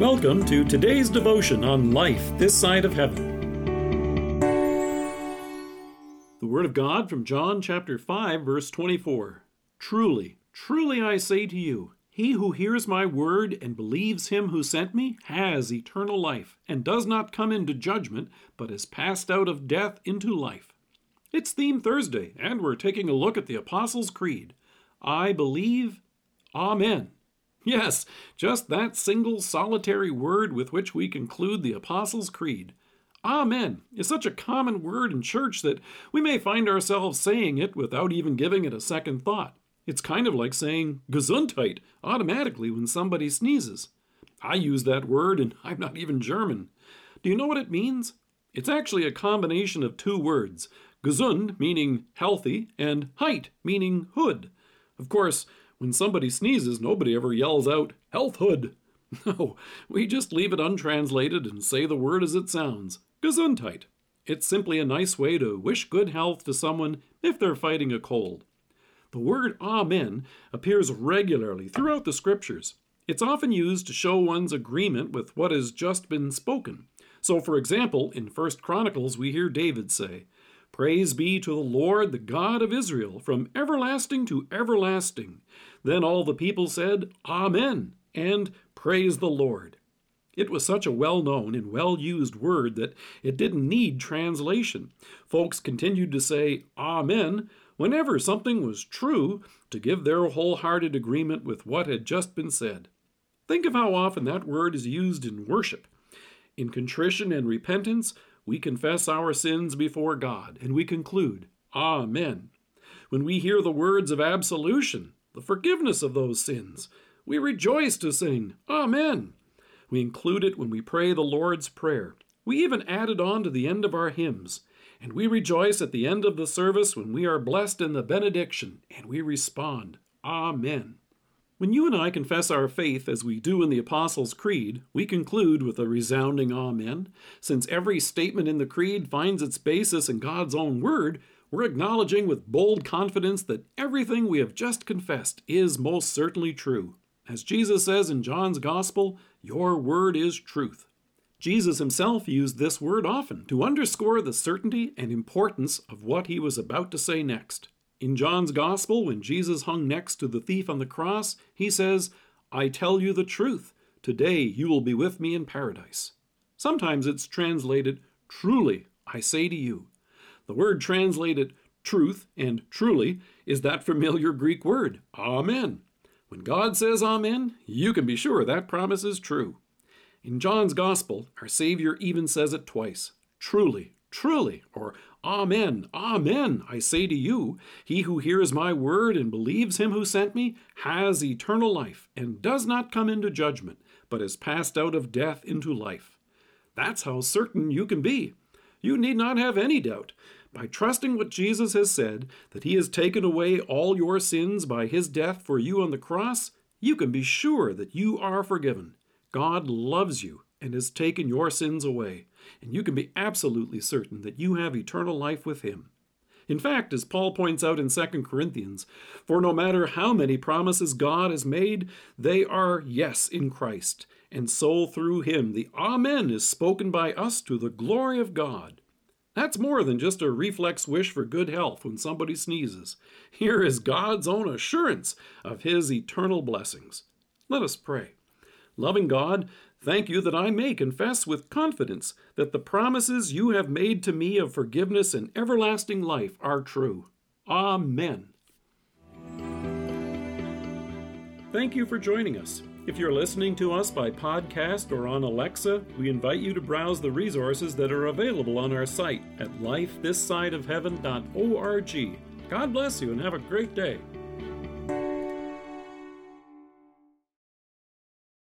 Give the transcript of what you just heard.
Welcome to today's devotion on life this side of heaven. The Word of God from John chapter 5, verse 24. Truly, truly I say to you, he who hears my word and believes him who sent me has eternal life, and does not come into judgment, but is passed out of death into life. It's Theme Thursday, and we're taking a look at the Apostles' Creed. I believe, Amen. Yes, just that single solitary word with which we conclude the Apostles' Creed. Amen is such a common word in church that we may find ourselves saying it without even giving it a second thought. It's kind of like saying Gesundheit automatically when somebody sneezes. I use that word and I'm not even German. Do you know what it means? It's actually a combination of two words gesund, meaning healthy, and heit, meaning hood. Of course, when somebody sneezes, nobody ever yells out, Health Hood! No, we just leave it untranslated and say the word as it sounds Gesundheit. It's simply a nice way to wish good health to someone if they're fighting a cold. The word Amen appears regularly throughout the scriptures. It's often used to show one's agreement with what has just been spoken. So, for example, in 1 Chronicles, we hear David say, Praise be to the Lord, the God of Israel, from everlasting to everlasting. Then all the people said, Amen, and Praise the Lord. It was such a well known and well used word that it didn't need translation. Folks continued to say Amen whenever something was true to give their wholehearted agreement with what had just been said. Think of how often that word is used in worship. In contrition and repentance, we confess our sins before God, and we conclude, Amen. When we hear the words of absolution, the forgiveness of those sins, we rejoice to sing, Amen. We include it when we pray the Lord's Prayer. We even add it on to the end of our hymns. And we rejoice at the end of the service when we are blessed in the benediction, and we respond, Amen. When you and I confess our faith as we do in the Apostles' Creed, we conclude with a resounding Amen. Since every statement in the Creed finds its basis in God's own Word, we're acknowledging with bold confidence that everything we have just confessed is most certainly true. As Jesus says in John's Gospel, Your Word is truth. Jesus himself used this word often to underscore the certainty and importance of what he was about to say next. In John's Gospel, when Jesus hung next to the thief on the cross, he says, I tell you the truth. Today you will be with me in paradise. Sometimes it's translated, Truly, I say to you. The word translated truth and truly is that familiar Greek word, Amen. When God says Amen, you can be sure that promise is true. In John's Gospel, our Savior even says it twice truly, truly, or Amen, Amen, I say to you, he who hears my word and believes him who sent me has eternal life, and does not come into judgment, but is passed out of death into life. That's how certain you can be. You need not have any doubt. By trusting what Jesus has said, that he has taken away all your sins by his death for you on the cross, you can be sure that you are forgiven. God loves you and has taken your sins away, and you can be absolutely certain that you have eternal life with Him. In fact, as Paul points out in 2 Corinthians, for no matter how many promises God has made, they are yes in Christ, and so through Him the Amen is spoken by us to the glory of God. That's more than just a reflex wish for good health when somebody sneezes. Here is God's own assurance of His eternal blessings. Let us pray. Loving God, Thank you that I may confess with confidence that the promises you have made to me of forgiveness and everlasting life are true. Amen. Thank you for joining us. If you're listening to us by podcast or on Alexa, we invite you to browse the resources that are available on our site at lifethissideofheaven.org. God bless you and have a great day.